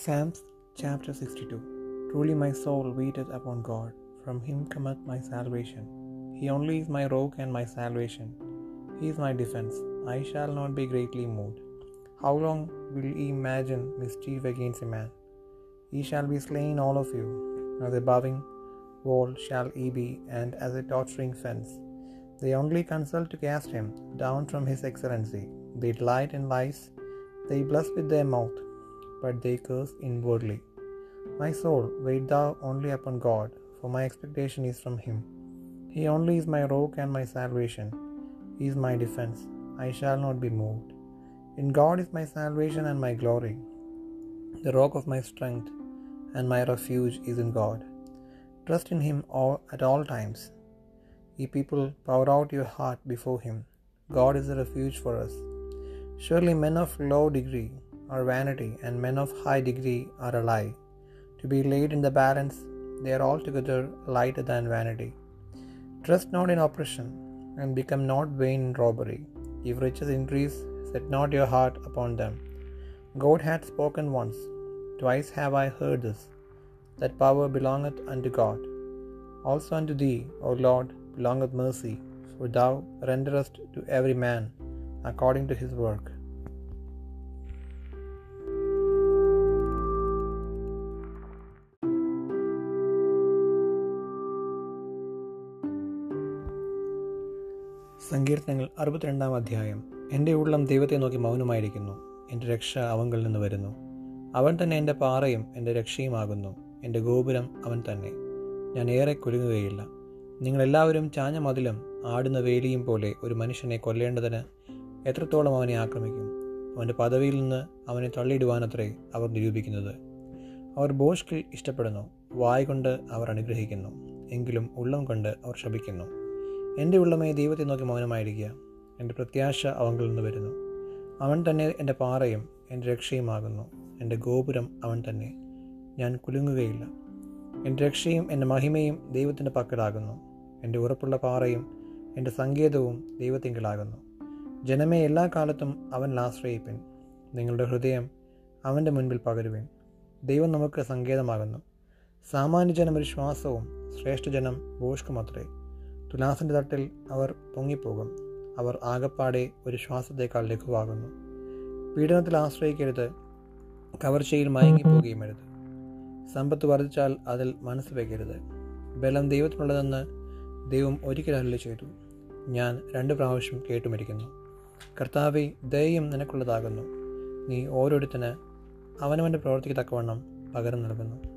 Psalms chapter 62 Truly my soul waiteth upon God, from him cometh my salvation. He only is my rock and my salvation. He is my defence. I shall not be greatly moved. How long will ye imagine mischief against a man? Ye shall be slain all of you. As a bowing wall shall ye be, and as a torturing fence. They only consult to cast him down from his excellency. They delight in lies. They bless with their mouth, but they curse inwardly. My soul, wait thou only upon God, for my expectation is from him. He only is my rock and my salvation. He is my defence. I shall not be moved. In God is my salvation and my glory. The rock of my strength and my refuge is in God. Trust in him all, at all times. Ye people, pour out your heart before him. God is a refuge for us. Surely men of low degree are vanity, and men of high degree are a lie. To be laid in the balance, they are altogether lighter than vanity. Trust not in oppression, and become not vain in robbery. If riches increase, set not your heart upon them. God hath spoken once, twice have I heard this, that power belongeth unto God. Also unto thee, O Lord, belongeth mercy, for thou renderest to every man according to his work. സങ്കീർത്തനങ്ങൾ അറുപത്തിരണ്ടാം അധ്യായം. എന്റെ ഉള്ളം ദൈവത്തെ നോക്കി മൗനമായിരിക്കുന്നു. എന്റെ രക്ഷ അവങ്കിൽ നിന്ന് വരുന്നു. അവൻ തന്നെ എന്റെ പാറയും എന്റെ രക്ഷയുമാകുന്നു. എന്റെ ഗോപുരം അവൻ തന്നെ. ഞാൻ ഏറെ കുലുങ്ങുകയില്ല. നിങ്ങളെല്ലാവരും ചാഞ്ഞ മതിലും ആടുന്ന വേലിയും പോലെ ഒരു മനുഷ്യനെ കൊല്ലേണ്ടതിന് എത്രത്തോളം അവനെ ആക്രമിക്കും? അവന്റെ പദവിയിൽ നിന്ന് അവനെ തള്ളിയിടുവാനത്രേ അവർ നിരൂപിക്കുന്നത്. അവർ ബോഷ്കിൽ ഇഷ്ടപ്പെടുന്നു. വായ് കൊണ്ട് അവർ അനുഗ്രഹിക്കുന്നു. എങ്കിലും ഉള്ളം കൊണ്ട് അവർ ശപിക്കുന്നു. എന്റെ ഉള്ളമേ ദൈവത്തെ നോക്കി മൗനമായിരിക്കുക. എന്റെ പ്രത്യാശ അവങ്കിൽ നിന്ന് വരുന്നു. അവൻ തന്നെ എന്റെ പാറയും എന്റെ രക്ഷയുമാകുന്നു. എന്റെ ഗോപുരം അവൻ തന്നെ. ഞാൻ കുലുങ്ങുകയില്ല. എന്റെ രക്ഷയും എന്റെ മഹിമയും ദൈവത്തിന്റെ പക്കലാകുന്നു. എന്റെ ഉറപ്പുള്ള പാറയും എന്റെ സങ്കേതവും ദൈവത്തിങ്കിലാകുന്നു ജനമേ എല്ലാ കാലത്തും അവൻ ആശ്രയിപ്പിൻ. നിങ്ങളുടെ ഹൃദയം അവന്റെ മുൻപിൽ പകരുവിൻ. ദൈവം നമുക്ക് സങ്കേതമാകുന്നു. സാമാന്യജനം ഒരു ശ്വാസവും ശ്രേഷ്ഠജനം ഭോഷ്കുമത്രേ തുലാസിന്റെ തട്ടിൽ അവർ പൊങ്ങിപ്പോകും. അവർ ആകപ്പാടെ ഒരു ശ്വാസത്തേക്കാൾ ലഘുവാകുന്നു. പീഡനത്തിൽ ആശ്രയിക്കരുത്. കവർച്ചയിൽ മയങ്ങിപ്പോകുകയും അരുത്. സമ്പത്ത് വർദ്ധിച്ചാൽ അതിൽ മനസ്സ് വയ്ക്കരുത് ബലം ദൈവത്തിനുള്ളതെന്ന് ദൈവം ഒരിക്കൽ ചെയ്തു. ഞാൻ രണ്ട് പ്രാവശ്യം കേട്ടുമരിക്കുന്നു കർത്താവെ ദയയും നിനക്കുള്ളതാകുന്നു. നീ ഓരോരുത്തന് അവനവന്റെ പ്രവൃത്തിക്ക് തക്കവണ്ണം പകരം നൽകുന്നു.